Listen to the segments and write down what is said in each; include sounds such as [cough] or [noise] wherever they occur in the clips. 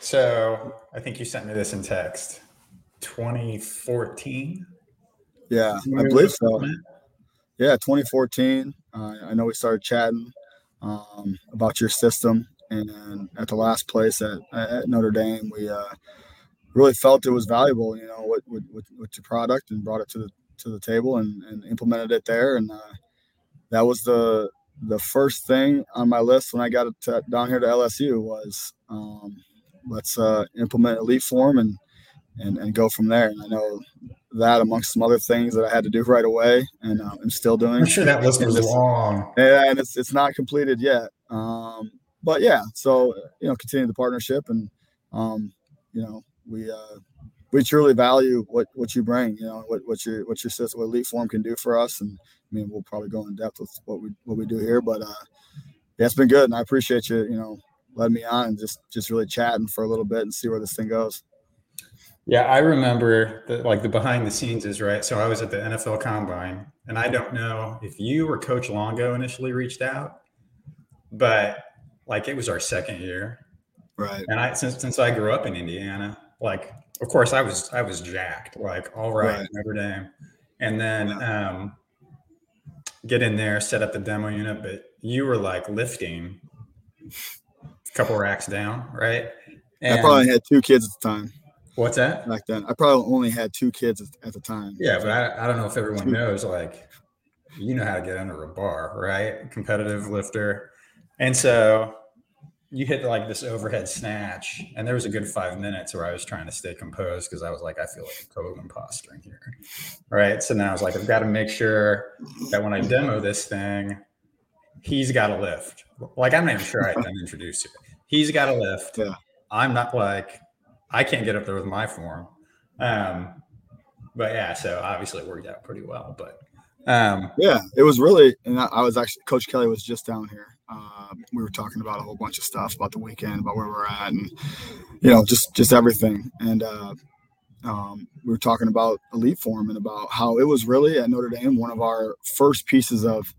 So I think you sent me this in text. 2014. Yeah, I believe so. Yeah, 2014. Uh, I know we started chatting um, about your system, and at the last place at, at Notre Dame, we uh, really felt it was valuable. You know, with, with, with, your product, and brought it to the to the table and, and implemented it there, and uh, that was the the first thing on my list when I got to, down here to LSU was um, let's uh, implement EliteForm and, and and go from there. And I know that amongst some other things that I had to do right away, and um, I'm still doing. I'm sure that list was long. Yeah, and it's it's not completed yet. Um, but yeah, so you know, continue the partnership, and um, you know, we uh, we truly value what what you bring. You know, what what your what your system, what EliteForm can do for us, and I mean, we'll probably go in depth with what we what we do here, but uh, yeah, it's been good, and I appreciate you, you know, letting me on and just just really chatting for a little bit and see where this thing goes. Yeah, I remember that like the behind the scenes is right. So I was at the NFL Combine, and I don't know if you or Coach Longo initially reached out, but like it was our second year, right? And I since since I grew up in Indiana, like of course I was I was jacked, like all right, right. Notre Dame, and then yeah. um get in there, set up the demo unit, but you were like lifting a couple racks down, right? And I probably had two kids at the time. What's that? Back then, I probably only had two kids at the time. Yeah, but I, I don't know if everyone [laughs] knows. Like, you know how to get under a bar, right? Competitive lifter, and so you hit like this overhead snatch, and there was a good five minutes where I was trying to stay composed because I was like, I feel like a total imposter in here, right? So now I was like, I've got to make sure that when I demo this thing, he's got a lift. Like I'm not even sure I can [laughs] introduce you. He's got a lift. Yeah. I'm not like I can't get up there with my form. Um, but yeah, so obviously it worked out pretty well. But um, yeah, it was really, and I, I was actually Coach Kelly was just down here uh, we were talking about a whole bunch of stuff about the weekend, about where we're at, and you know, just just everything. And uh, um, we were talking about EliteForm and about how it was really at Notre Dame one of our first pieces of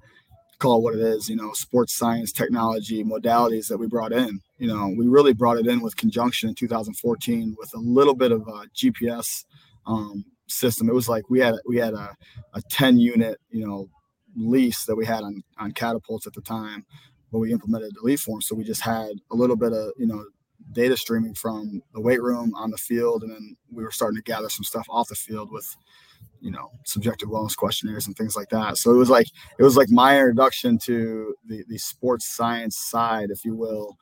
call it what it is, you know, sports science, technology, modalities that we brought in. You know, we really brought it in with conjunction in 2014 with a little bit of a GPS um, system. It was like we had we had a, a 10 unit, you know, lease that we had on on catapults at the time when we implemented EliteForm. So we just had a little bit of, you know, data streaming from the weight room on the field. And then we were starting to gather some stuff off the field with, you know, subjective wellness questionnaires and things like that. So it was like, it was like my introduction to the, the sports science side, if you will,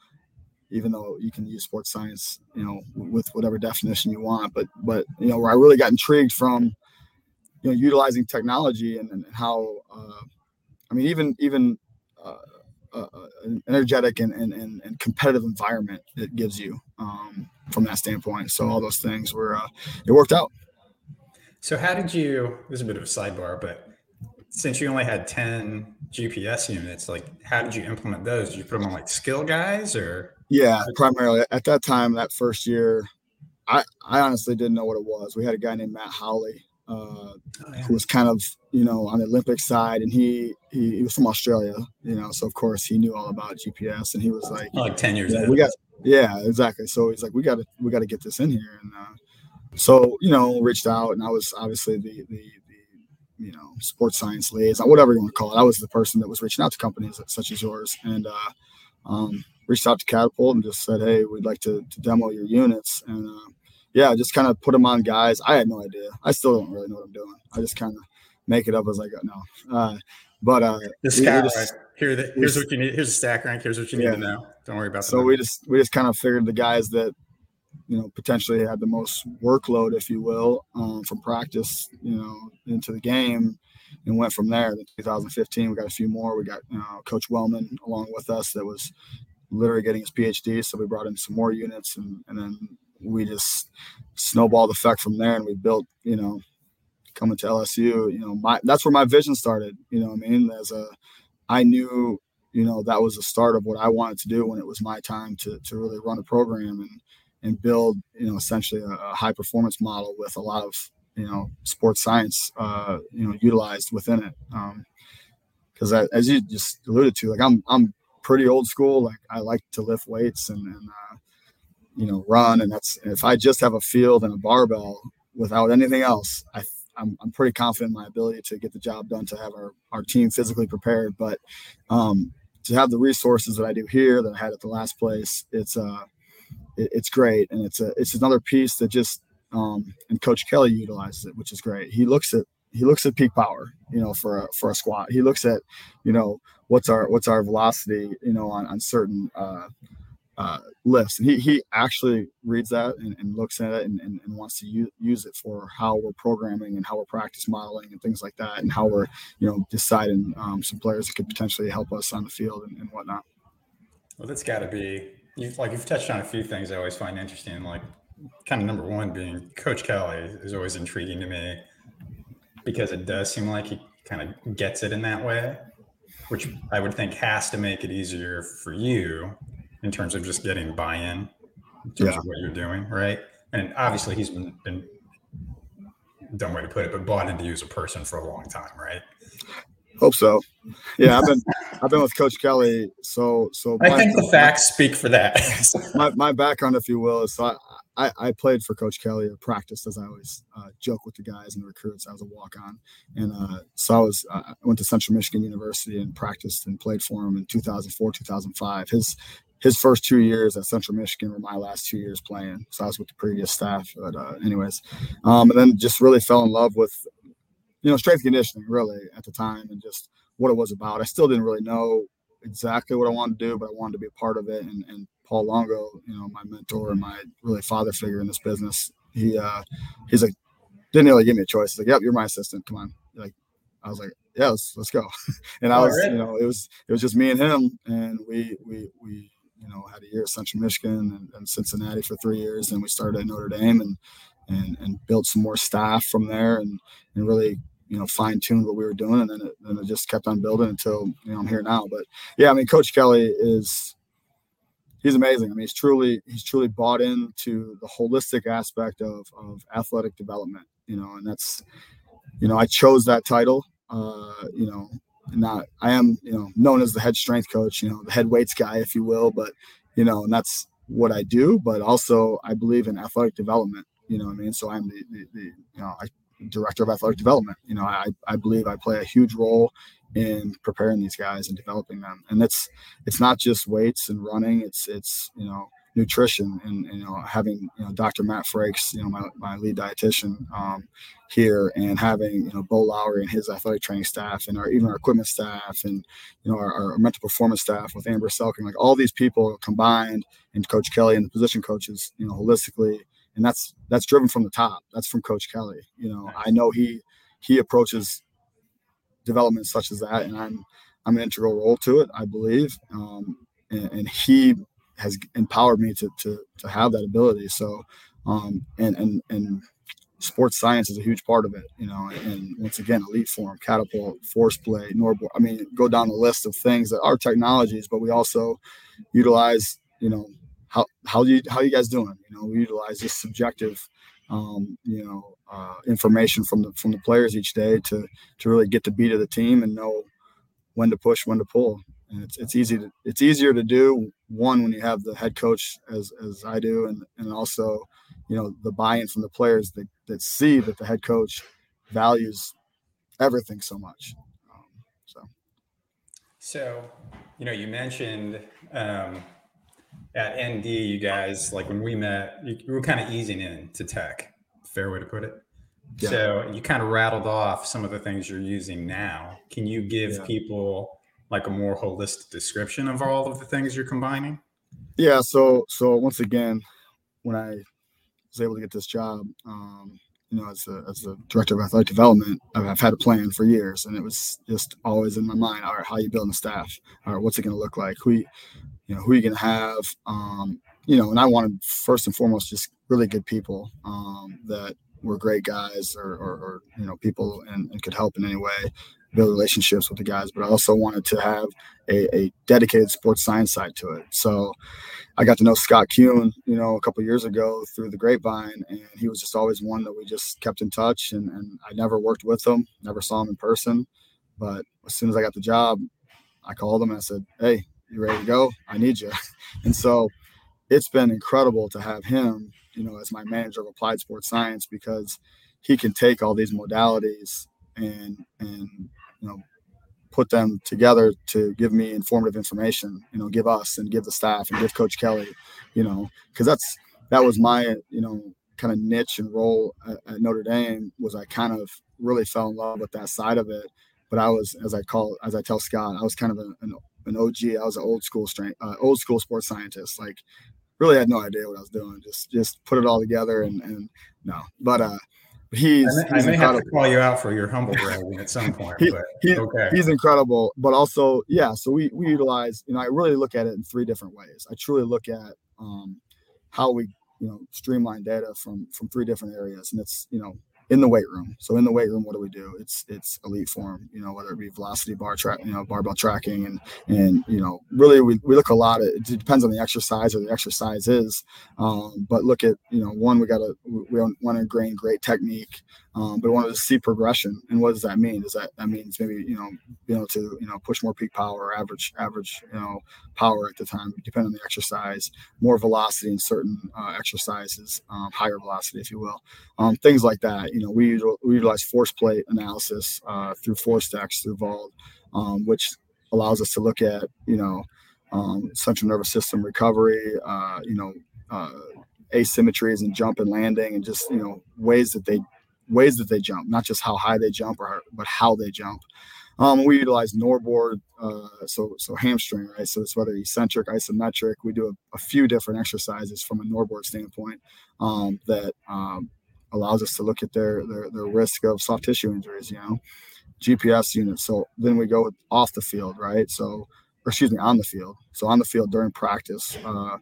even though you can use sports science, you know, with whatever definition you want. But, but, you know, where I really got intrigued from, you know, utilizing technology and, and how, uh, I mean, even, even, uh, uh, an energetic and, and, and, competitive environment it gives you um, from that standpoint. So all those things were uh, it worked out. So how did you? This is a bit of a sidebar, but since you only had ten GPS units, like how did you implement those? Did you put them on like skill guys or? Yeah, primarily at that time, that first year, I I honestly didn't know what it was. We had a guy named Matt Howley uh, oh, yeah. who was kind of you know on the Olympic side, and he, he, he was from Australia, you know, so of course he knew all about GPS, and he was like, like ten years. Yeah, we got yeah, exactly. So he's like, we got to we got to get this in here, and uh, so you know, reached out, and I was obviously the the, the you know sports science liaison, whatever you want to call it. I was the person that was reaching out to companies such as yours, and uh, um, reached out to Catapult and just said, hey, we'd like to, to demo your units, and uh, yeah, just kind of put them on guys. I had no idea. I still don't really know what I'm doing. I just kind of make it up as I go. No, uh, but uh, the just. Here, the, here's what you need. Here's a stack rank. Here's what you need yeah. to know. Don't worry about. That. So we just we just kind of figured the guys that you know potentially had the most workload, if you will, um, from practice, you know, into the game, and went from there. In 2015, we got a few more. We got know, Coach Wellman along with us that was literally getting his PhD, so we brought in some more units, and and then we just snowballed effect from there and we built, you know, coming to LSU, you know, my that's where my vision started. You know I mean? As a I knew, you know, that was the start of what I wanted to do when it was my time to to really run a program and and build, you know, essentially a, a high performance model with a lot of, you know, sports science uh, you know, utilized within it. Um because as you just alluded to, like I'm I'm pretty old school. Like I like to lift weights and, and uh, you know, run. And that's if I just have a field and a barbell without anything else, I I'm, I'm pretty confident in my ability to get the job done to have our, our team physically prepared. But um, to have the resources that I do here that I had at the last place, it's uh, it, it's great, and it's a it's another piece that just um, and Coach Kelly utilizes it, which is great. He looks at he looks at peak power, you know, for a, for a squat. He looks at, you know, what's our what's our velocity, you know, on on certain uh, uh, lifts. And he he actually reads that and, and looks at it and, and, and wants to use, use it for how we're programming and how we're practice modeling and things like that, and how we're you know deciding um, some players that could potentially help us on the field and, and whatnot. Well, that's got to be you've like you've touched on a few things I always find interesting, like kind of number one being Coach Kelly is always intriguing to me because it does seem like he kind of gets it in that way, which I would think has to make it easier for you in terms of just getting buy-in in terms yeah. of what you're doing, right? And obviously he's been, been dumb way to put it, but bought into you as a person for a long time, right? Hope so. Yeah, I've been I've been with Coach Kelly. So so I think the facts speak for that. [laughs] my, my background, if you will, is so I, I, I played for Coach Kelly or practiced, as I always uh, joke with the guys and the recruits. I was a walk on, and uh, so I was uh, I went to Central Michigan University and practiced and played for him in 2004, 2005. His his first two years at Central Michigan were my last two years playing. So I was with the previous staff, but uh, anyways, um, and then just really fell in love with you know strength conditioning really at the time and just what it was about. I still didn't really know exactly what I wanted to do, but I wanted to be a part of it and, and Paul Longo, you know, my mentor and my really father figure in this business. He uh he's like didn't really give me a choice. He's like, Yep, you're my assistant. Come on. Like I was like, Yeah, let's, let's go. [laughs] and I was, right. you know, it was it was just me and him and we we we you know had a year at Central Michigan and, and Cincinnati for three years and we started at Notre Dame and and and built some more staff from there and and really you know fine tuned what we were doing and then it, it just kept on building until you know I'm here now but yeah I mean coach Kelly is he's amazing. I mean, he's truly he's truly bought into the holistic aspect of of athletic development. You know, and that's you know I chose that title. Uh, you know, not I am you know known as the head strength coach. You know, the head weights guy, if you will. But you know, and that's what I do. But also, I believe in athletic development. You know, I mean, so I'm the, the, the you know I director of athletic development. You know, I, I believe I play a huge role in preparing these guys and developing them. And it's it's not just weights and running. It's it's you know nutrition and, and you know having you know Dr. Matt Frakes, you know my, my lead dietitian um, here, and having you know Bo Lowry and his athletic training staff, and our even our equipment staff, and you know our, our mental performance staff with Amber Selking, like all these people combined, and Coach Kelly and the position coaches, you know holistically and that's that's driven from the top. That's from Coach Kelly. You know, I know he he approaches development such as that, and I'm I'm an integral role to it. I believe, um, and, and, he has empowered me to to to have that ability. So, um, and and and sports science is a huge part of it. You know, and once again, EliteForm, catapult, force plate, NordBord. I mean, go down the list of things that are technologies, but we also utilize you know how how you how you guys doing? You know, we utilize this subjective, um, you know, uh, information from the from the players each day to to really get the beat of the team and know when to push, when to pull. And it's it's easy to it's easier to do one when you have the head coach as as I do, and and also, you know, the buy-in from the players that that see that the head coach values everything so much. Um, so, so you know, you mentioned. Um, at ND, you guys, like when we met, you, you were kind of easing in to tech. Fair way to put it. Yeah. So you kind of rattled off some of the things you're using now. Can you give yeah. people like a more holistic description of all of the things you're combining? Yeah. So so once again, when I was able to get this job, um, you know, as a, as a director of athletic development, I've, had a plan for years, and it was just always in my mind. All right, how you building the staff? All right, what's it going to look like? Who, you know, who you going to have? Um, you know, and I wanted first and foremost just really good people um, that were great guys, or, or, or you know, people and, and, could help in any way build relationships with the guys. But I also wanted to have a, a dedicated sports science side to it. So I got to know Scott Kuhn, you know, a couple years ago through the grapevine, and he was just always one that we just kept in touch. And, and I never worked with him, never saw him in person. But as soon as I got the job, I called him and I said, "Hey, you ready to go? I need you." [laughs] and so it's been incredible to have him, you know, as my manager of applied sports science because he can take all these modalities and and you know put them together to give me informative information you know give us and give the staff and give coach kelly you know because that's that was my you know kind of niche and role at, at, notre dame was i kind of really fell in love with that side of it. But i was as i call as i tell scott i was kind of an, an, an og i was an old school strength uh, old school sports scientist like really had no idea what i was doing just just put it all together and and no. But uh he's. I may, he's I may have to call you out for your humble bragging at some [laughs] point. he, but, he, okay. He's incredible, but also, yeah. So we we utilize. You know, I really look at it in three different ways. I truly look at um, how we you know streamline data from from three different areas, and it's you know in the weight room. So in the weight room, what do we do? It's it's EliteForm, you know, whether it be velocity bar track, you know, barbell tracking, and and you know, really we, we look a lot at it depends on the exercise or the exercise is. Um, but look at you know, one we got to we want to ingrain great technique, um, but wanted to see progression. And what does that mean? Does that that means maybe you know being able to you know push more peak power, average average you know power at the time, depending on the exercise, more velocity in certain uh, exercises, um, higher velocity, if you will, um, things like that you know, we, we utilize force plate analysis uh, through ForceDecks through VALD, um, which allows us to look at, you know, um, central nervous system recovery, uh, you know, uh, asymmetries and jump and landing, and just you know ways that they ways that they jump, not just how high they jump, or but how they jump. Um, we utilize NordBord, uh, so so hamstring, right? So it's whether eccentric, isometric. We do a, a few different exercises from a NordBord standpoint um, that um, allows us to look at their, their, their risk of soft tissue injuries, you know, GPS units. So then we go off the field, right? So, or excuse me, on the field. So on the field during practice, uh,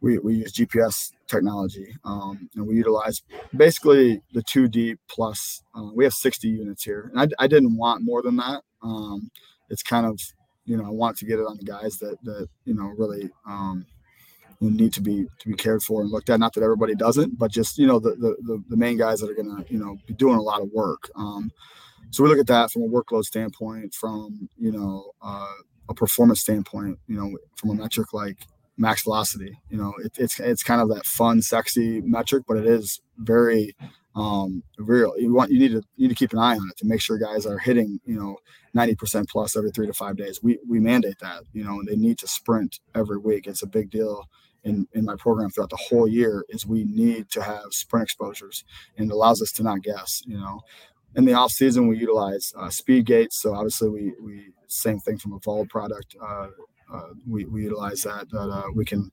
we, we use GPS technology um, and we utilize basically the 2D plus. Uh, we have 60 units here, and I, I didn't want more than that. Um, it's kind of, you know, I want to get it on the guys that that you know really um, need to be to be cared for and looked at. Not that everybody doesn't, but just you know the the, the main guys that are going to you know be doing a lot of work. Um, so we look at that from a workload standpoint, from you know uh, a performance standpoint, you know from a metric like max velocity. You know it, it's it's kind of that fun, sexy metric, but it is very um, real. You want you need to you need to keep an eye on it to make sure guys are hitting you know 90% plus every three to five days. We we mandate that you know they need to sprint every week. It's a big deal in, in my program throughout the whole year is we need to have sprint exposures and it allows us to not guess you know in the off season we utilize uh, speed gates so obviously we we same thing from a VALD product uh, we, we utilize that that uh, we can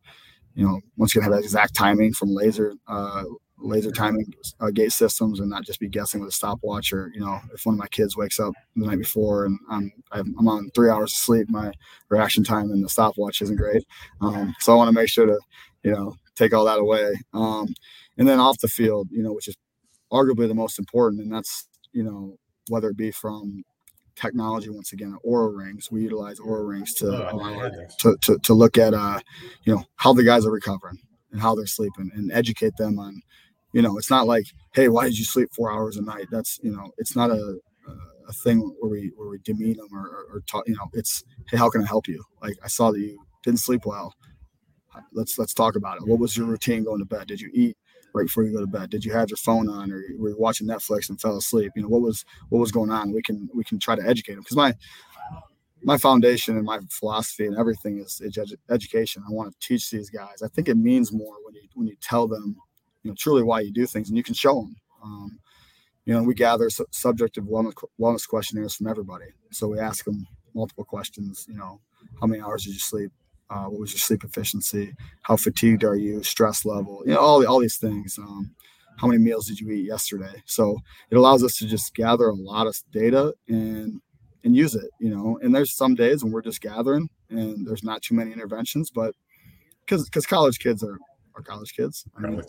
you know once again have that exact timing from laser uh, laser timing uh, gate systems and not just be guessing with a stopwatch or you know if one of my kids wakes up the night before and I'm I'm on three hours of sleep my reaction time and the stopwatch isn't great. Um, so I want to make sure to you know take all that away. Um, and then off the field you know which is arguably the most important and that's you know whether it be from technology once again Oura rings. We utilize Oura rings to, oh, to, to to look at uh you know how the guys are recovering and how they're sleeping and educate them on you know it's not like hey why did you sleep four hours a night? That's you know it's not a a thing where we where we demean them or, or, or talk you know it's hey how can i help you? Like i saw that you didn't sleep well. Let's let's talk about it. What was your routine going to bed? Did you eat right before you go to bed? Did you have your phone on or were you watching netflix and fell asleep? You know what was what was going on? We can we can try to educate them because my my foundation and my philosophy and everything is, is edu- education. I want to teach these guys. I think it means more when you when you tell them you know truly why you do things and you can show them um, you know we gather su- subjective wellness, wellness questionnaires from everybody. So we ask them multiple questions you know how many hours did you sleep uh, what was your sleep efficiency? How fatigued are you? Stress level? You know all, all these things um, how many meals did you eat yesterday? So it allows us to just gather a lot of data and and use it you know? And there's some days when we're just gathering and there's not too many interventions but because because college kids are our college kids. I mean,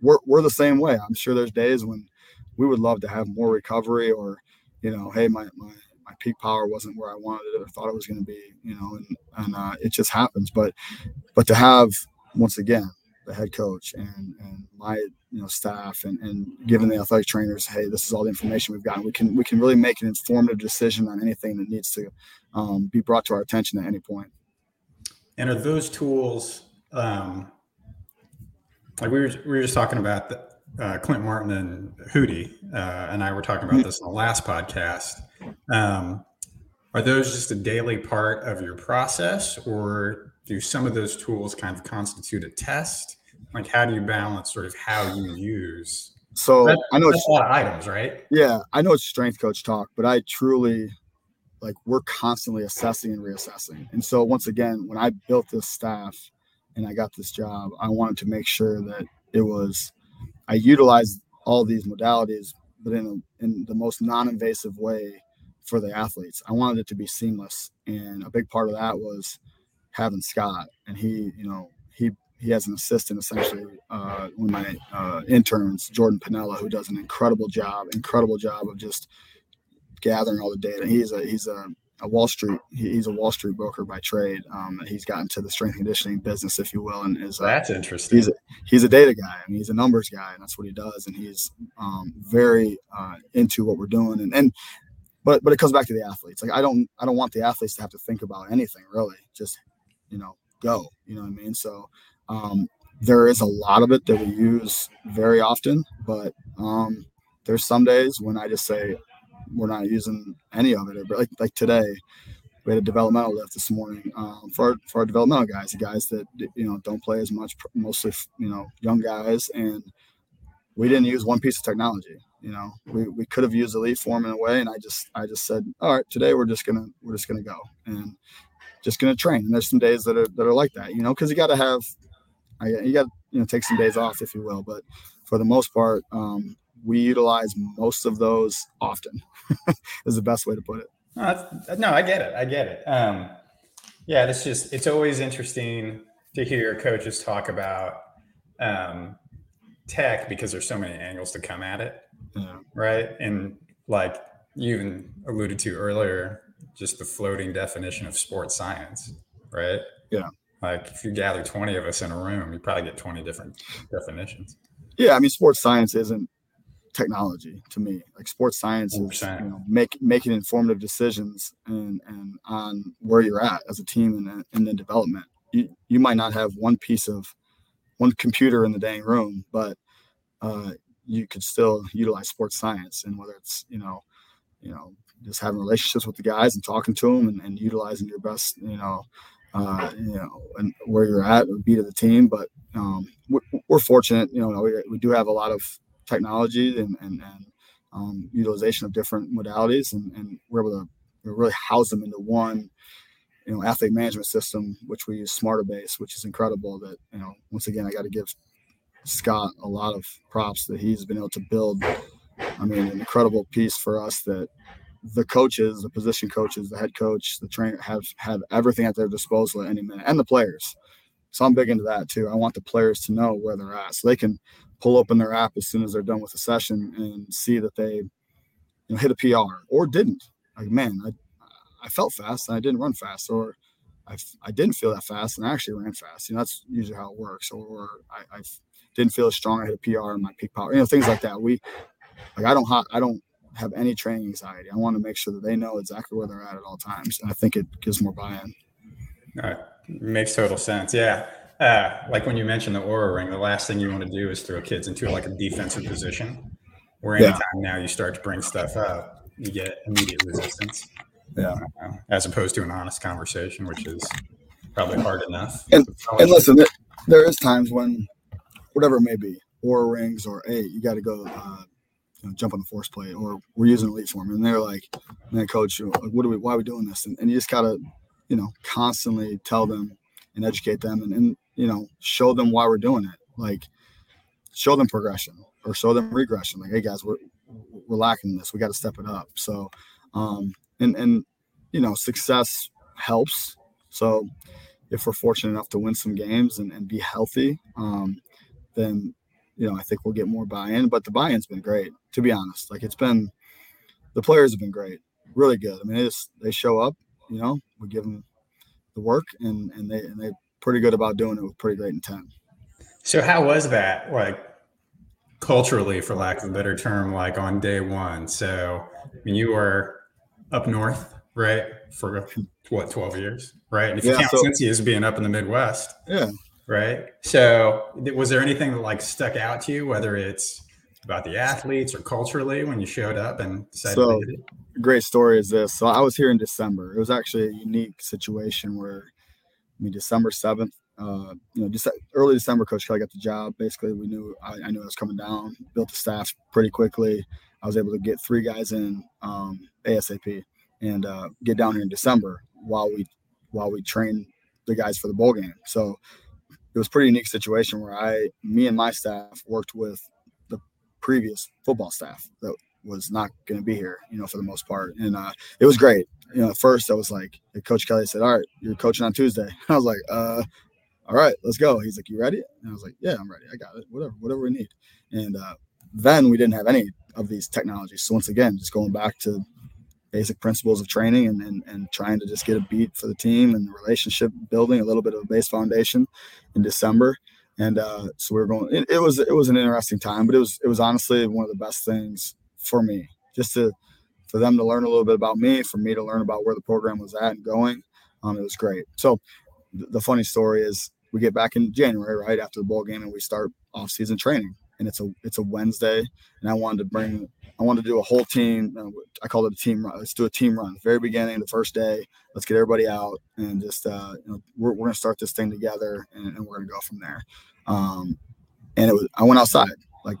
we're, we're the same way. I'm sure there's days when we would love to have more recovery or, you know, hey, my, my, my peak power wasn't where I wanted it or thought it was going to be, you know, and, and uh, it just happens. But, but to have, once again, the head coach and, and my, you know, staff and, and giving the athletic trainers, hey, this is all the information we've got. We can, we can really make an informative decision on anything that needs to um, be brought to our attention at any point. And are those tools um, like we were we were just talking about the, uh, Clint Martin and Hootie, uh, and I were talking about this in the last podcast. Um, are those just a daily part of your process, or do some of those tools kind of constitute a test? Like, how do you balance sort of how you use? So That- I know it's a lot of items, right? yeah, I know it's strength coach talk, but I truly like we're constantly assessing and reassessing. And so once again, when I built this staff and I got this job, I wanted to make sure that it was I utilize all these modalities, but in in the most non-invasive way for the athletes. I wanted it to be seamless, and a big part of that was having Scott, and he, you know, he he has an assistant essentially, uh, one of my uh, interns, Jordan Pinella, who does an incredible job, incredible job of just gathering all the data. He's a he's a, a Wall Street he's a Wall Street broker by trade. Um, he's gotten to the strength conditioning business, if you will, and is uh, That's interesting. he's a, he's a data guy. I mean, he's a numbers guy, and that's what he does. And he's um, very uh, into what we're doing. And and but but it comes back to the athletes. Like I don't I don't want the athletes to have to think about anything really. Just you know go. You know what I mean? So um, there is a lot of it that we use very often, but um, there's some days when I just say we're not using any of it. But like like today, we had a developmental lift this morning um, for our, for our developmental guys, the guys that you know don't play as much, mostly you know young guys, and we didn't use one piece of technology. You know, we, we could have used EliteForm in a way, and I just I just said, all right, today we're just gonna we're just gonna go and just gonna train. And there's some days that are that are like that, you know, because you got to have, I you got you know take some days off if you will, but for the most part, um, we utilize most of those often. [laughs] is the best way to put it. No, that's, no, I get it. I get it. Um, yeah, it's just it's always interesting to hear coaches talk about um, tech because there's so many angles to come at it, Yeah. right? And like you even alluded to earlier, just the floating definition of sports science, right? Yeah. Like if you gather 20 of us in a room, you probably get 20 different definitions. Yeah, I mean, sports science isn't technology to me. Like sports science is you know, make, making informative decisions and and on where you're at as a team and in the development. You you might not have one piece of one computer in the dang room, but uh, you could still utilize sports science and whether it's you know you know just having relationships with the guys and talking to them and, and utilizing your best you know uh, you know and where you're at would be to the team but um, we're, we're fortunate you know we, we do have a lot of technology and and, and um, utilization of different modalities and, and we're able to really house them into one you know athlete management system which we use Smartabase which is incredible that you know once again i got to give scott a lot of props that he's been able to build. I mean an incredible piece for us that the coaches the position coaches the head coach the trainer have have everything at their disposal at any minute and the players so i'm big into that too i want the players to know where they're at so they can pull open their app as soon as they're done with the session and see that they you know hit a pr or didn't like man i I felt fast and I didn't run fast, or I, I didn't feel that fast and I actually ran fast. You know, that's usually how it works. Or, or I, I didn't feel as strong. I hit a PR in my peak power. You know, things like that. We like I don't I don't have any training anxiety. I want to make sure that they know exactly where they're at at all times, and I think it gives more buy-in. Uh, makes total sense. Yeah. Uh, like when you mentioned the Oura ring, the last thing you want to do is throw kids into like a defensive position where Yeah. anytime now you start to bring stuff up, you get immediate resistance. Yeah. Uh, as opposed to an honest conversation, which is probably hard enough. And and listen, there, there is times when whatever it may be, Oura rings or hey, you got to go uh, you know, jump on the force plate, or we're using EliteForm, and they're like, man, coach, like, what are we? Why are we doing this? And, and you just gotta, you know, constantly tell them and educate them, and, and you know, show them why we're doing it. Like, show them progression or show them regression. Like, hey guys, we're we're lacking this. We got to step it up. So, um, and and you know, success helps. So, if we're fortunate enough to win some games and, and be healthy, um, then you know I think we'll get more buy-in. But the buy-in's been great, to be honest. Like it's been, the players have been great, really good. I mean, they just they show up, you know, we give them the work, and and they and they're pretty good about doing it with pretty great intent. So how was that like culturally, for lack of a better term, like on day one? So I mean, you were up north, right, for what twelve years, right? And if you Yeah, count so- Cincy as being up in the Midwest, Yeah. right? So, was there anything that like stuck out to you, whether it's about the athletes or culturally when you showed up and decided so, great story is this. So I was here in December. It was actually a unique situation where, I mean, December seventh. Uh, you know, just early December, Coach Kelly got the job. Basically, we knew I, I, knew I was coming down. Built the staff pretty quickly. I was able to get three guys in um, ASAP and uh, get down here in December while we while we train the guys for the bowl game. So it was pretty unique situation where I, me and my staff worked with previous football staff that was not going to be here, you know, for the most part. And uh, it was great. You know, at first I was like, Coach Kelly said, "All right, you're coaching on Tuesday." [laughs] I was like, "Uh, all right, let's go." He's like, "You ready?" And I was like, "Yeah, I'm ready. I got it. Whatever, whatever we need." And uh, then we didn't have any of these technologies. So once again, just going back to basic principles of training and, and, and trying to just get a beat for the team and relationship building, a little bit of a base foundation in December. And uh, so we were going. It, it, was it was an interesting time, but it was it was honestly one of the best things for me, just to for them to learn a little bit about me, for me to learn about where the program was at and going. Um, it was great. So th- the funny story is we get back in January, right after the bowl game, and we start off season training and it's a it's a Wednesday, and I wanted to bring I wanted to do a whole team. Uh, I called it a team run. Let's do a team run. Very beginning, the first day. Let's get everybody out and just uh, you know we're, we're gonna start this thing together, and, and we're gonna go from there. Um, and it was I went outside like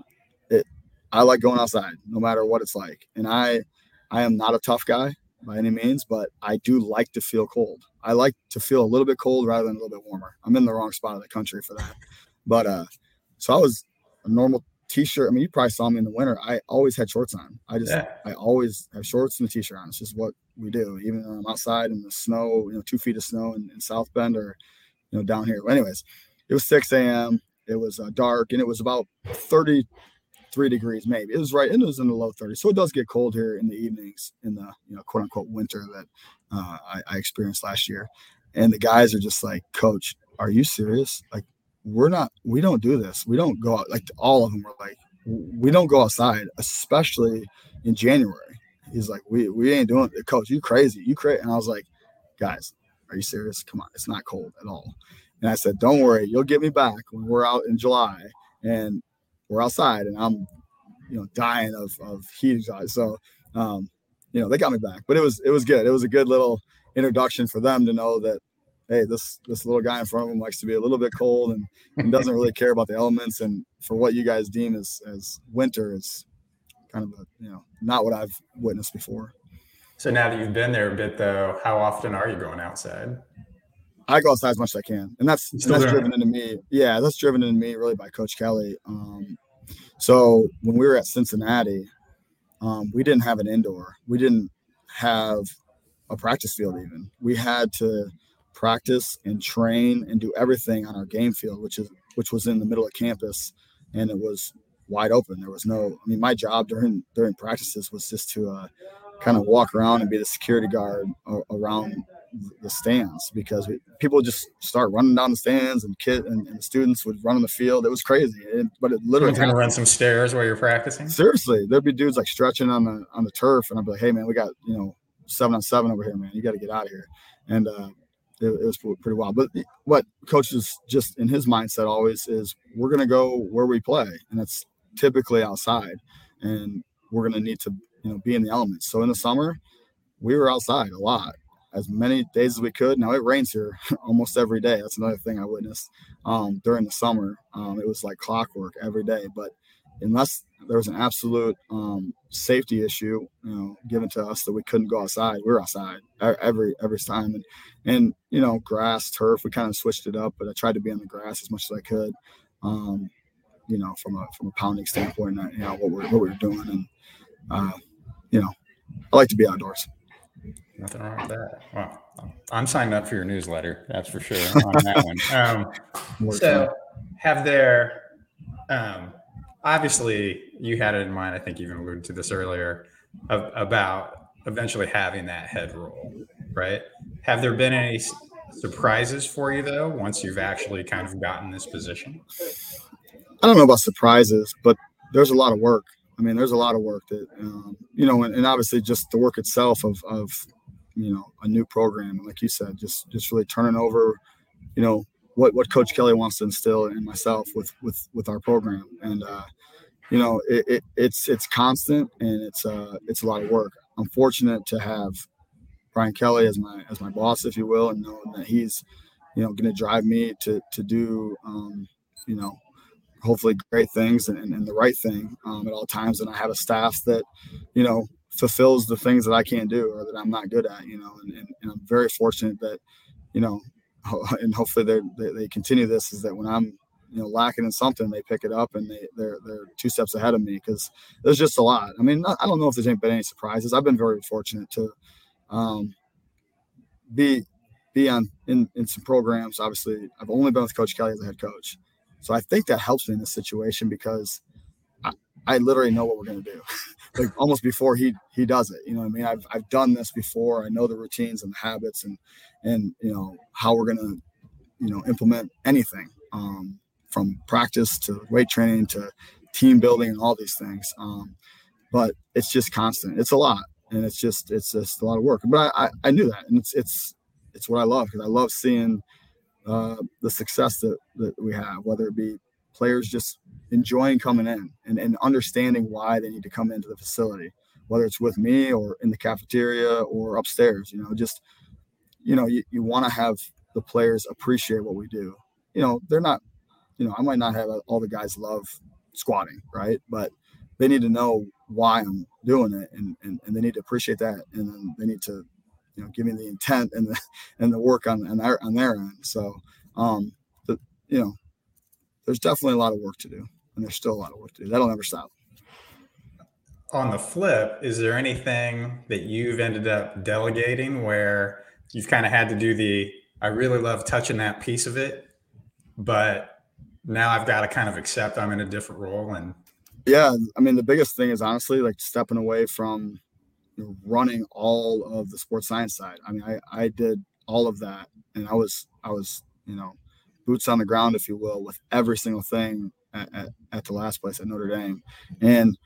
it. I like going outside no matter what it's like, and I I am not a tough guy by any means, but I do like to feel cold. I like to feel a little bit cold rather than a little bit warmer. I'm in the wrong spot of the country for that. But uh so I was a normal t-shirt. I mean, you probably saw me in the winter. I always had shorts on. I just, yeah. I always have shorts and a t-shirt on. It's just what we do. Even when I'm outside in the snow, you know, two feet of snow in, in South Bend or, you know, down here. But anyways, it was 6 a.m. It was uh, dark and it was about 33 degrees, maybe. It was right. And it was in the low 30s. So it does get cold here in the evenings in the, you know, quote unquote winter that uh, I, I experienced last year. And the guys are just like, coach, are you serious? Like, we're not we don't do this. We don't go out like all of them were like we don't go outside especially in january. He's like we we ain't doing it. Coach you crazy. You crazy and i was like guys are you serious? Come on. It's not cold at all. And i said don't worry. You'll get me back when we're out in july and we're outside and i'm you know dying of of heat so um you know they got me back but it was it was good. It was a good little introduction for them to know that hey, this this little guy in front of him likes to be a little bit cold and, and doesn't really care about the elements. And for what you guys deem as as winter is kind of a you know not what I've witnessed before. So now that you've been there a bit, though, how often are you going outside? I go outside as much as I can, and that's and that's driven into me. Yeah, that's driven into me really by Coach Kelly. Um, so when we were at Cincinnati, um, we didn't have an indoor. We didn't have a practice field even. We had to practice and train and do everything on our game field, which is which was in the middle of campus, and it was wide open. There was no. I mean, my job during during practices was just to uh, kind of walk around and be the security guard around the stands because we, people just start running down the stands and kid and, and students would run on the field. It was crazy, it, but it literally going to run some stairs while you're practicing. Seriously, there'd be dudes like stretching on the on the turf, and I'd be like, "Hey man, we got you know seven on seven over here, man. You got to get out of here." And uh, it, it was pretty wild. But what coaches just in his mindset always is we're going to go where we play, and it's typically outside, and we're going to need to you know be in the elements. So in the summer, we were outside a lot, as many days as we could. Now it rains here [laughs] almost every day. That's another thing I witnessed um, during the summer. Um, it was like clockwork every day, but unless there was an absolute um, safety issue, you know, given to us that we couldn't go outside. We were outside every every time, and and you know, grass, turf. We kind of switched it up, but I tried to be on the grass as much as I could. Um, you know, from a from a pounding standpoint, you know what we're what we're doing, and uh, you know, I like to be outdoors. Nothing wrong with that. Well, I'm signed up for your newsletter. That's for sure on that one. Um, [laughs] so, have there um, obviously you had it in mind. I think you even alluded to this earlier of, about eventually having that head role, right? Have there been any surprises for you though once you've actually kind of gotten this position? I don't know about surprises, but there's a lot of work. I mean, there's a lot of work that um, you know, and, and, obviously just the work itself of of you know a new program, like you said, just just really turning over, you know, what what Coach Kelly wants to instill in myself with with with our program, and uh, you know, it, it, it's it's constant and it's uh it's a lot of work. I'm fortunate to have Brian Kelly as my as my boss, if you will, and know that he's you know going to drive me to to do um, you know hopefully great things and, and, the right thing um, at all times. And I have a staff that you know fulfills the things that I can't do or that I'm not good at. You know, and, and, and I'm very fortunate that you know, [laughs] and hopefully they they continue this is that when I'm you know lacking in something, they pick it up and they they're they're two steps ahead of me because there's just a lot. I mean, I don't know if there's been any surprises. I've been very fortunate to um, be be on in, in some programs. Obviously, I've only been with Coach Kelly as a head coach, so I think that helps me in this situation because I, I literally know what we're going to do, [laughs] like almost before he he does it. You know, I mean, I've I've done this before. I know the routines and the habits and and you know how we're to you know implement anything. Um, from practice to weight training to team building and all these things. Um, but it's just constant. It's a lot, and it's just it's just a lot of work. But I I, I knew that, and it's it's it's what I love because I love seeing uh, the success that that we have, whether it be players just enjoying coming in and, and understanding why they need to come into the facility, whether it's with me or in the cafeteria or upstairs. You know, just you know, you, you want to have the players appreciate what we do. You know, they're not you know, I might not have all the guys love squatting, right? But they need to know why I'm doing it and, and, and they need to appreciate that. And then they need to, you know, give me the intent and the, [laughs] and the work on, on their, on their end. So, um, the, you know, there's definitely a lot of work to do and there's still a lot of work to do. That'll never stop. On the flip, is there anything that you've ended up delegating where you've kind of had to do the, I really love touching that piece of it, but now I've got to kind of accept I'm in a different role and yeah, I mean the biggest thing is honestly like stepping away from running all of the sports science side. I mean, I I did all of that, and I was I was you know boots on the ground, if you will, with every single thing at, at, at the last place at Notre Dame, and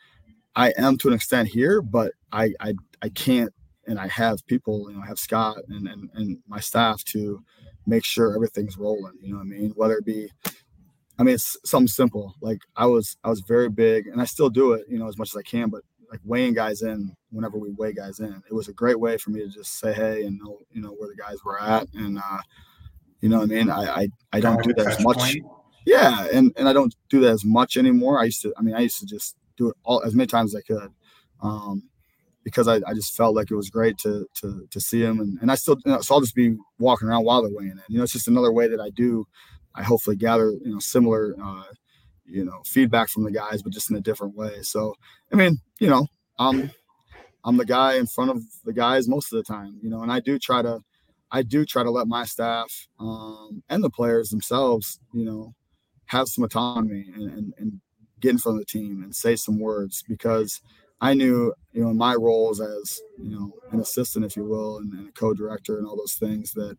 I am to an extent here, but I I, I can't, and I have people, you know, I have Scott and, and and my staff to make sure everything's rolling. You know what I mean? Whether it be I mean, it's something simple. Like I was, I was very big, and I still do it, you know, as much as I can. But like weighing guys in whenever we weigh guys in, it was a great way for me to just say hey and know, you know, where the guys were at, and uh, you know, what I mean, I I, I don't do that as much. Point. Yeah, and and I don't do that as much anymore. I used to, I mean, I used to just do it all as many times as I could. Um, because I, I just felt like it was great to to to see him and, and I still you know, so I'll just be walking around while they're weighing in. You know, it's just another way that I do I hopefully gather you know similar uh, you know feedback from the guys, but just in a different way. So I mean, you know, I'm I'm the guy in front of the guys most of the time, you know, and I do try to I do try to let my staff um, and the players themselves, you know, have some autonomy and, and, and get in front of the team and say some words because I knew, you know, in my roles as, you know, an assistant, if you will, and, and a co-director and all those things that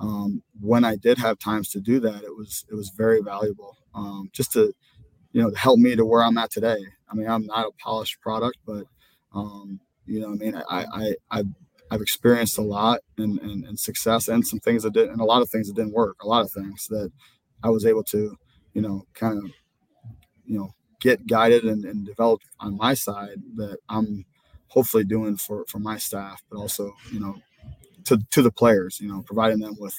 um, when I did have times to do that, it was it was very valuable um, just to you know help me to where I'm at today. I mean, I'm not a polished product, but um, you know, I mean, I, I I've, I've experienced a lot and, and, and success and some things that didn't, and a lot of things that didn't work. A lot of things that I was able to you know kind of you know get guided and, and develop on my side that I'm hopefully doing for for my staff, but also you know to to the players. You know, providing them with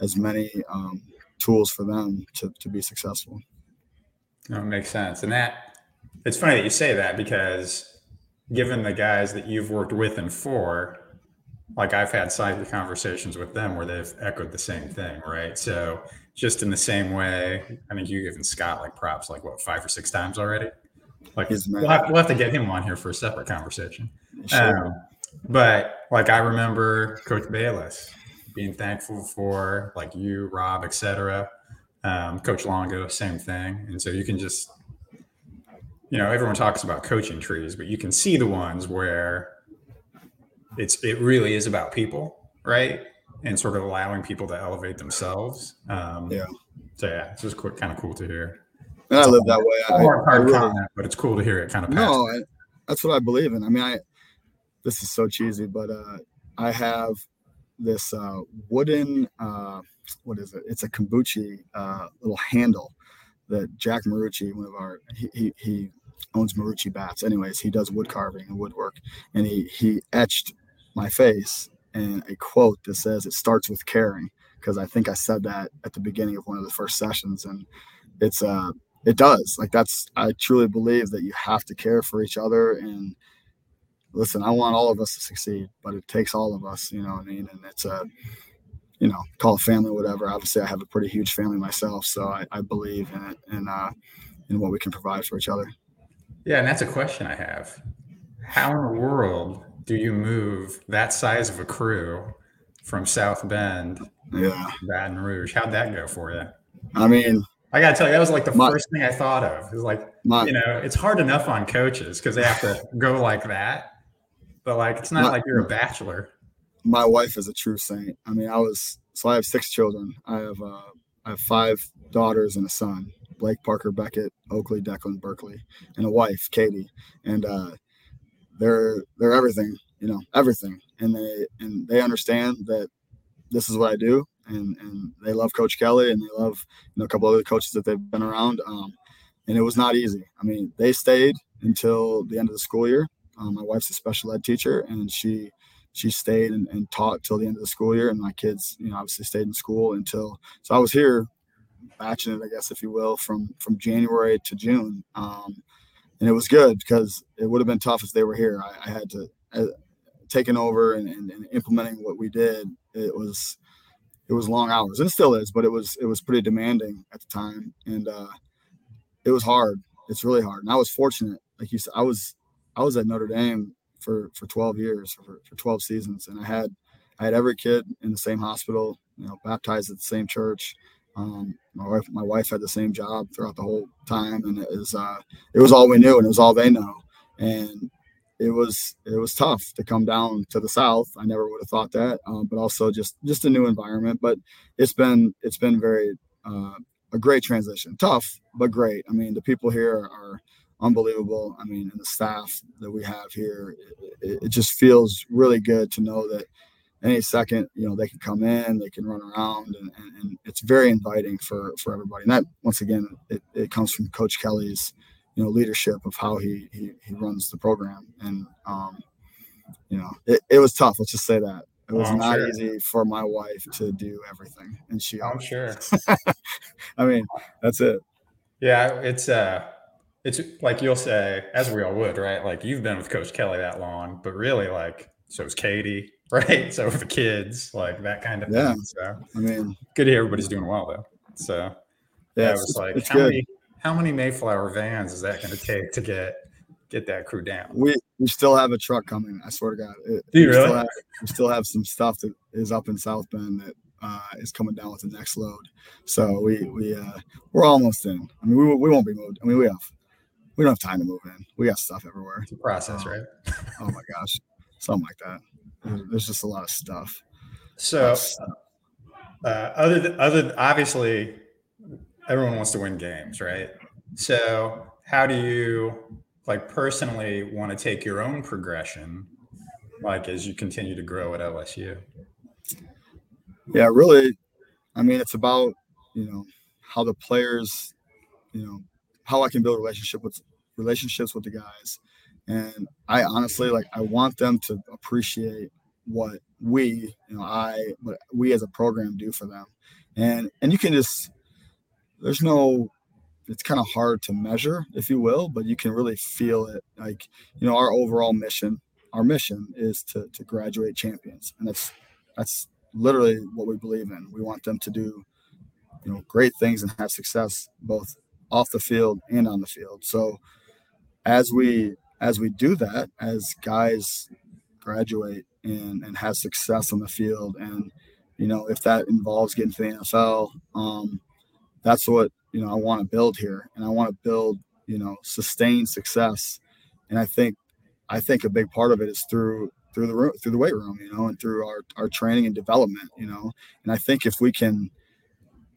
as many um, tools for them to to be successful. It makes sense, and that it's funny that you say that because given the guys that you've worked with and for, like I've had side conversations with them where they've echoed the same thing, right? So just in the same way, I think you given Scott like props like what five or six times already. Like we'll have, we'll have, to get him on here for a separate conversation. Sure. Um, but like I remember Coach Bayless being thankful for like you, Rob, etc. Um, Coach Longo, same thing. And so you can just, you know, everyone talks about coaching trees, but you can see the ones where it's it really is about people, right? And sort of allowing people to elevate themselves. Um, yeah. So yeah, it's just kind of cool to hear. And I live that way. I, hard, hard really, comment, but it's cool to hear it kind of. No, I, that's what I believe in. I mean, I this is so cheesy, but uh, I have this uh, wooden uh, what is it? It's a kombucha uh, little handle that Jack Marucci, one of our he, he, he owns Marucci bats. Anyways, he does wood carving and woodwork, and he he etched my face and a quote that says it starts with caring because I think I said that at the beginning of one of the first sessions, and it's uh it does like that's I truly believe that you have to care for each other and listen, I want all of us to succeed, but it takes all of us, you know what I mean? And it's a, you know, call it family, whatever. Obviously, I have a pretty huge family myself, so I, I believe in it and uh, in what we can provide for each other. Yeah, and that's a question I have. How in the world do you move that size of a crew from South Bend, yeah, Baton Rouge? How'd that go for you? I mean, I gotta tell you, that was like the my, first thing I thought of. Was like, my, you know, it's hard enough on coaches because they have to go like that but like it's not my, like you're a bachelor. My wife is a true saint. I mean, I was so I have six children. I have uh, I have five daughters and a son: Blake, Parker, Beckett, Oakley, Declan, Berkeley, and a wife, Katie. And uh, they're they're everything, you know, everything. And they and they understand that this is what I do, and and they love Coach Kelly, and they love you know a couple other coaches that they've been around. Um, and it was not easy. I mean, they stayed until the end of the school year, um, my wife's a special ed teacher, and she she stayed and, and, taught till the end of the school year. And my kids, you know, obviously stayed in school until. So I was here, batching it, I guess, if you will, from from January to June. Um, and it was good because it would have been tough if they were here. I, I had to uh, taking over and, and, and, implementing what we did. It was it was long hours, and it still is, but it was it was pretty demanding at the time, and uh, it was hard. It's really hard, and I was fortunate, like you said, I was I was at Notre Dame for for 12 years, for, for 12 seasons, and I had I had every kid in the same hospital, you know, baptized at the same church. Um, my wife, my wife had the same job throughout the whole time, and it was uh, it was all we knew, and it was all they know, and it was it was tough to come down to the south. I never would have thought that, um, but also just just a new environment. But it's been it's been very uh, a great transition, tough but great. I mean, the people here are unbelievable. I mean, and the staff that we have here, it, it, just feels really good to know that any second, you know, they can come in, they can run around, and, and, and it's very inviting for for everybody. And that, once again, it, it comes from Coach Kelly's, you know, leadership of how he he, he runs the program. And um, you know, it, it was tough. Let's just say that. It was oh, not sure. easy for my wife to do everything, and she. I'm sure. [laughs] I mean, that's it. Yeah, it's uh it's like you'll say, as we all would, right? Like you've been with Coach Kelly that long, but really, like, so is Katie, [laughs] right? So for kids, like that kind of yeah. thing. So I mean, good to hear everybody's doing well though. So yeah, it was like how good. many how many Mayflower vans is that going to take to get get that crew down? We we still have a truck coming. I swear to God. It, Do you we really? Still have, we still have some stuff that is up in South Bend that uh, is coming down with the next load. So we we uh, we're almost in. I mean, we, we won't be moved. I mean, we have we don't have time to move in. We got stuff everywhere. It's a process, um, right? oh my gosh, something like that. There's just a lot of stuff. So, uh, other than, other than, obviously, everyone wants to win games, right? So, how do you like personally want to take your own progression, like as you continue to grow at LSU? Yeah, really. I mean, it's about you know how the players, you know, how I can build relationship with relationships with the guys. And I honestly like I want them to appreciate what we, you know, I what we as a program do for them. And and you can just there's no it's kind of hard to measure, if you will, but you can really feel it. Like, you know, our overall mission, our mission is to to graduate champions. And that's that's literally what we believe in. We want them to do, you know, great things and have success both off the field and on the field. So as we as we do that, as guys graduate and, and have success on the field, and you know if that involves getting to the NFL, um, that's what you know I want to build here, and I want to build you know sustained success. And I think I think a big part of it is through through the room, through the weight room, you know, and through our our training and development, you know. And I think if we can,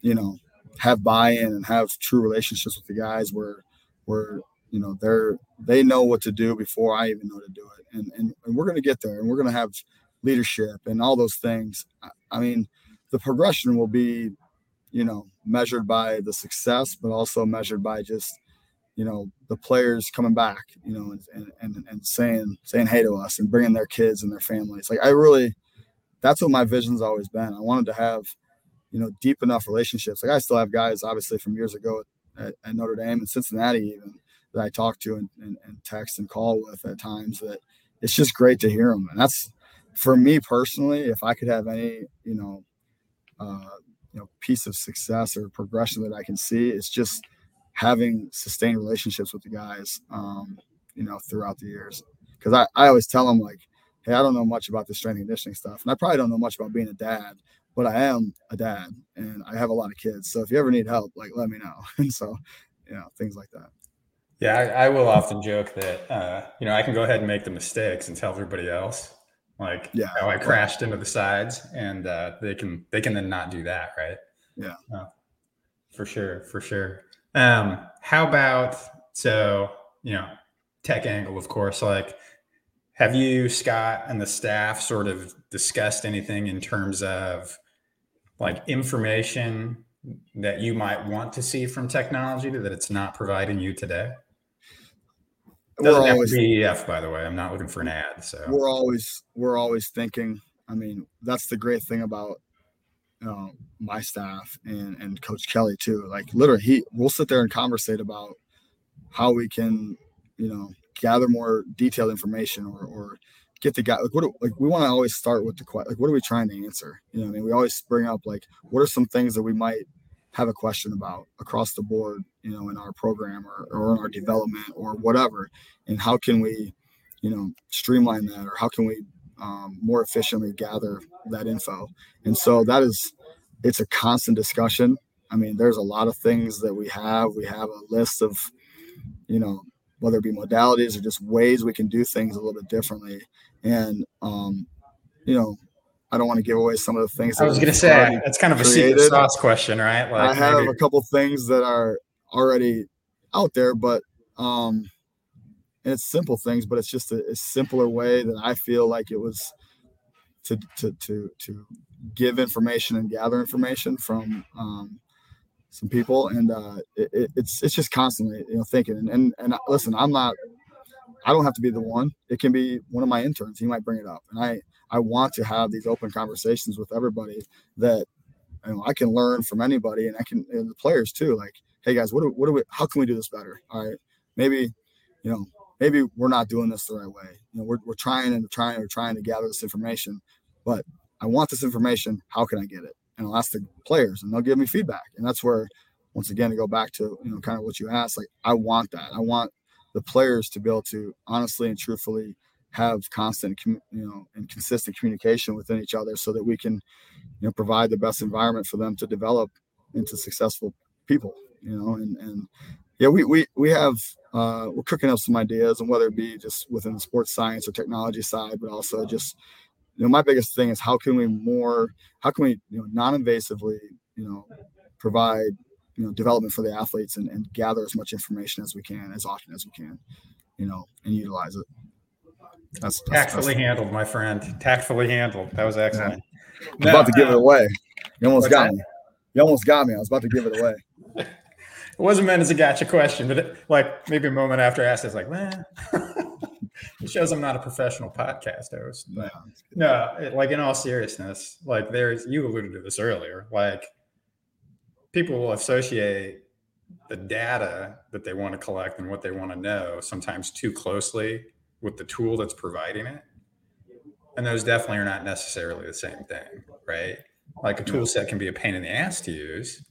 you know, have buy-in and have true relationships with the guys where where you know they're they know what to do before I even know to do it and and, and we're going to get there and we're going to have leadership and all those things I, I, mean the progression will be, you know, measured by the success, but also measured by just, you know, the players coming back, you know, and and and saying saying hey to us and bringing their kids and their families. Like I really, that's what my vision's always been. I wanted to have, you know, deep enough relationships. Like I still have guys, obviously from years ago at, at Notre Dame and Cincinnati, even that I talk to and, and, and text and call with at times. That it's just great to hear them, and that's for me personally. If I could have any, you know, uh, you know piece of success or progression that I can see. It's just having sustained relationships with the guys, um, you know, throughout the years. Because I, I always tell them like, hey, I don't know much about the strength and conditioning stuff, and I probably don't know much about being a dad, but I am a dad and I have a lot of kids. So if you ever need help, like let me know. [laughs] and so, you know, things like that. Yeah, I, I will often joke that uh, you know I can go ahead and make the mistakes and tell everybody else like yeah, how I crashed into the sides, and uh, they can they can then not do that, right? Yeah, oh, for sure, for sure. Um, how about so you know tech angle, of course. Like, have you Scott and the staff sort of discussed anything in terms of like information that you might want to see from technology that it's not providing you today? Doesn't we're have always, to be EF, by the way. I'm not looking for an ad. So we're always we're always thinking. I mean, that's the great thing about know, my staff and and Coach Kelly too. Like literally, he we'll sit there and conversate about how we can, you know, gather more detailed information or or get the guy like what do, like we want to always start with the question like what are we trying to answer you know i mean we always bring up like what are some things that we might have a question about across the board, you know, in our program or, or in our development or whatever, and how can we, you know, streamline that or how can we um, more efficiently gather that info? And so that is, it's a constant discussion. I mean, there's a lot of things that we have. We have a list of, you know, whether it be modalities or just ways we can do things a little bit differently. And, um, you know, I don't want to give away some of the things. I was going to say that's kind of a created. secret sauce question, right? Like I have maybe. a couple things that are already out there, but um, and it's simple things, but it's just a, a, simpler way that I feel like it was to to to to give information and gather information from um, some people, and uh, it, it's it's just constantly you know thinking and, and and listen, I'm not. I don't have to be the one. It can be one of my interns. He might bring it up, and I I want to have these open conversations with everybody that you know I can learn from anybody and I can and the players too. Like, hey guys, what do, what do we how can we do this better? All right. Maybe, you know, maybe we're not doing this the right way. You know, we're, we're trying and trying and trying to gather this information, but I want this information. How can I get it? And I'll ask the players and they'll give me feedback. And that's where, once again, to go back to, you know, kind of what you asked, like I want that. I want the players to be able to honestly and truthfully have constant, you know, and consistent communication within each other so that we can, you know, provide the best environment for them to develop into successful people, you know, and, and yeah, we, we, we have, uh, we're cooking up some ideas and whether it be just within the sports science or technology side, but also just, you know, my biggest thing is how can we more, how can we, you know, non-invasively, you know, provide, you know, development for the athletes and, and gather as much information as we can, as often as we can, you know, and utilize it. That's, that's tactfully that's, handled, my friend. Tactfully handled. That was excellent. Yeah. No, about to give it away. You almost got that? me. You almost got me. I was about to give it away. [laughs] it wasn't meant as a gotcha question, but it, like maybe a moment after I asked, it's like, man, [laughs] it shows I'm not a professional podcast host. But no, it, like in all seriousness, like there's you alluded to this earlier, like people will associate the data that they want to collect and what they want to know sometimes too closely with the tool that's providing it. And those definitely are not necessarily the same thing, right? Like a tool set can be a pain in the ass to use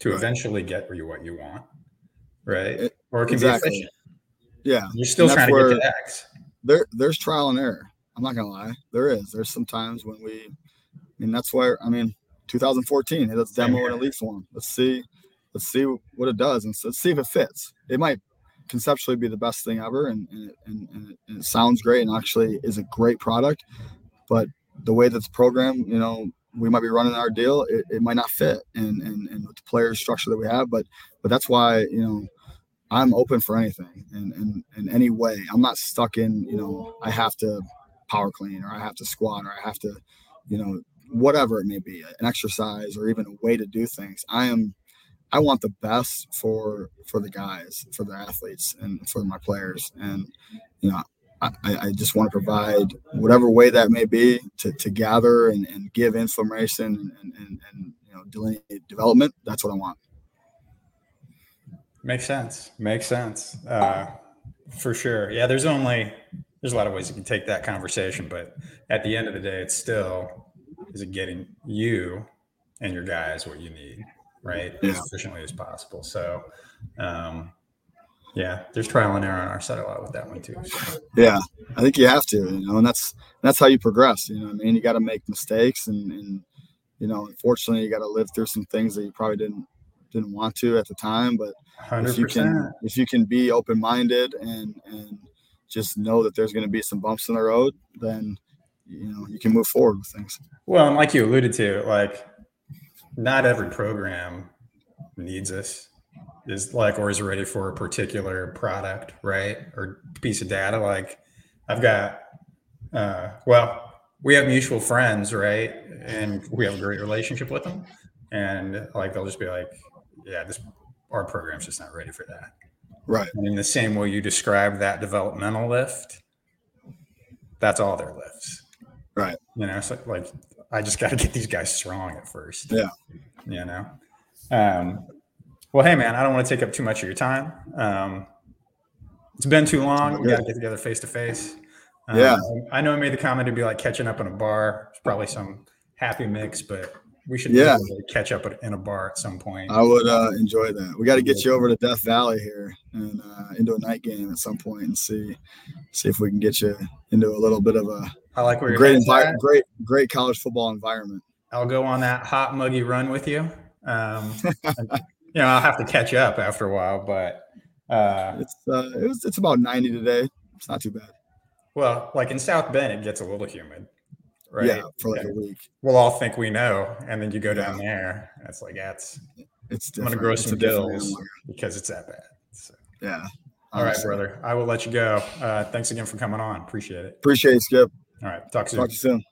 to right. eventually get you what you want, right? Or it can exactly. be efficient. Yeah. You're still trying to get to X. There, there's trial and error. I'm not gonna lie. There is. There's some times when we I mean that's why I mean 2014, let's demo in EliteForm. Let's see, let's see what it does and let's see if it fits. It might conceptually be the best thing ever and, and, and, and, it, sounds great and actually is a great product but the way that the program you know we might be running our deal it, it might not fit and, and and with the player structure that we have but but that's why you know i'm open for anything and in, in, in any way i'm not stuck in you know i have to power clean or i have to squat or i have to you know whatever it may be, an exercise or even a way to do things. I am I want the best for for the guys, for the athletes, and for my players. And you know, I, I just want to provide whatever way that may be to, to gather and, and give information and, and, and you know delineate development. That's what I want. Makes sense. Makes sense. Uh, for sure. Yeah. There's only there's a lot of ways you can take that conversation, but at the end of the day, it's still is it getting you and your guys what you need, right? Yeah. As efficiently as possible. So, um, yeah, there's trial and error on our side a lot with that one too. So. Yeah, I think you have to, you know, and that's that's how you progress. You know, I mean, you got to make mistakes, and, and you know, unfortunately, you got to live through some things that you probably didn't didn't want to at the time. But 100%. if you can if you can be open minded and and just know that there's going to be some bumps in the road, then you know you can move forward with things. Well, and like you alluded to, like not every program needs us is like or is ready for a particular product, right? Or piece of data. Like I've got uh well, we have mutual friends, right? And we have a great relationship with them. And like they'll just be like, Yeah, this our program's just not ready for that. Right. And in the same way you describe that developmental lift, that's all their lifts. Right. You know, so like I just got to get these guys strong at first. Yeah. You know. Um, well, hey man, I don't want to take up too much of your time. Um, it's been too long. We got to get together face to face. Yeah. I know I made the comment to be like catching up in a bar. It's probably some happy mix, but we should yeah catch up in a bar at some point. I would uh, enjoy that. We got to get you over to Death Valley here and uh, into a night game at some point and see see if we can get you into a little bit of a. I like where great environment, great great college football environment. I'll go on that hot muggy run with you. Um, [laughs] you know, I'll have to catch up after a while, but uh, it's uh, it was, it's about ninety today. It's not too bad. Well, like in South Bend, it gets a little humid right? Yeah, for like yeah. a week. We'll all think we know, and then you go down there, it's like, that's. it's. I'm gonna grow it's some dills because it's that bad. So. Yeah. All right, brother. I will let you go. Uh, thanks again for coming on. Appreciate it. Appreciate it, Skip. All right. Talk soon. Talk to you soon.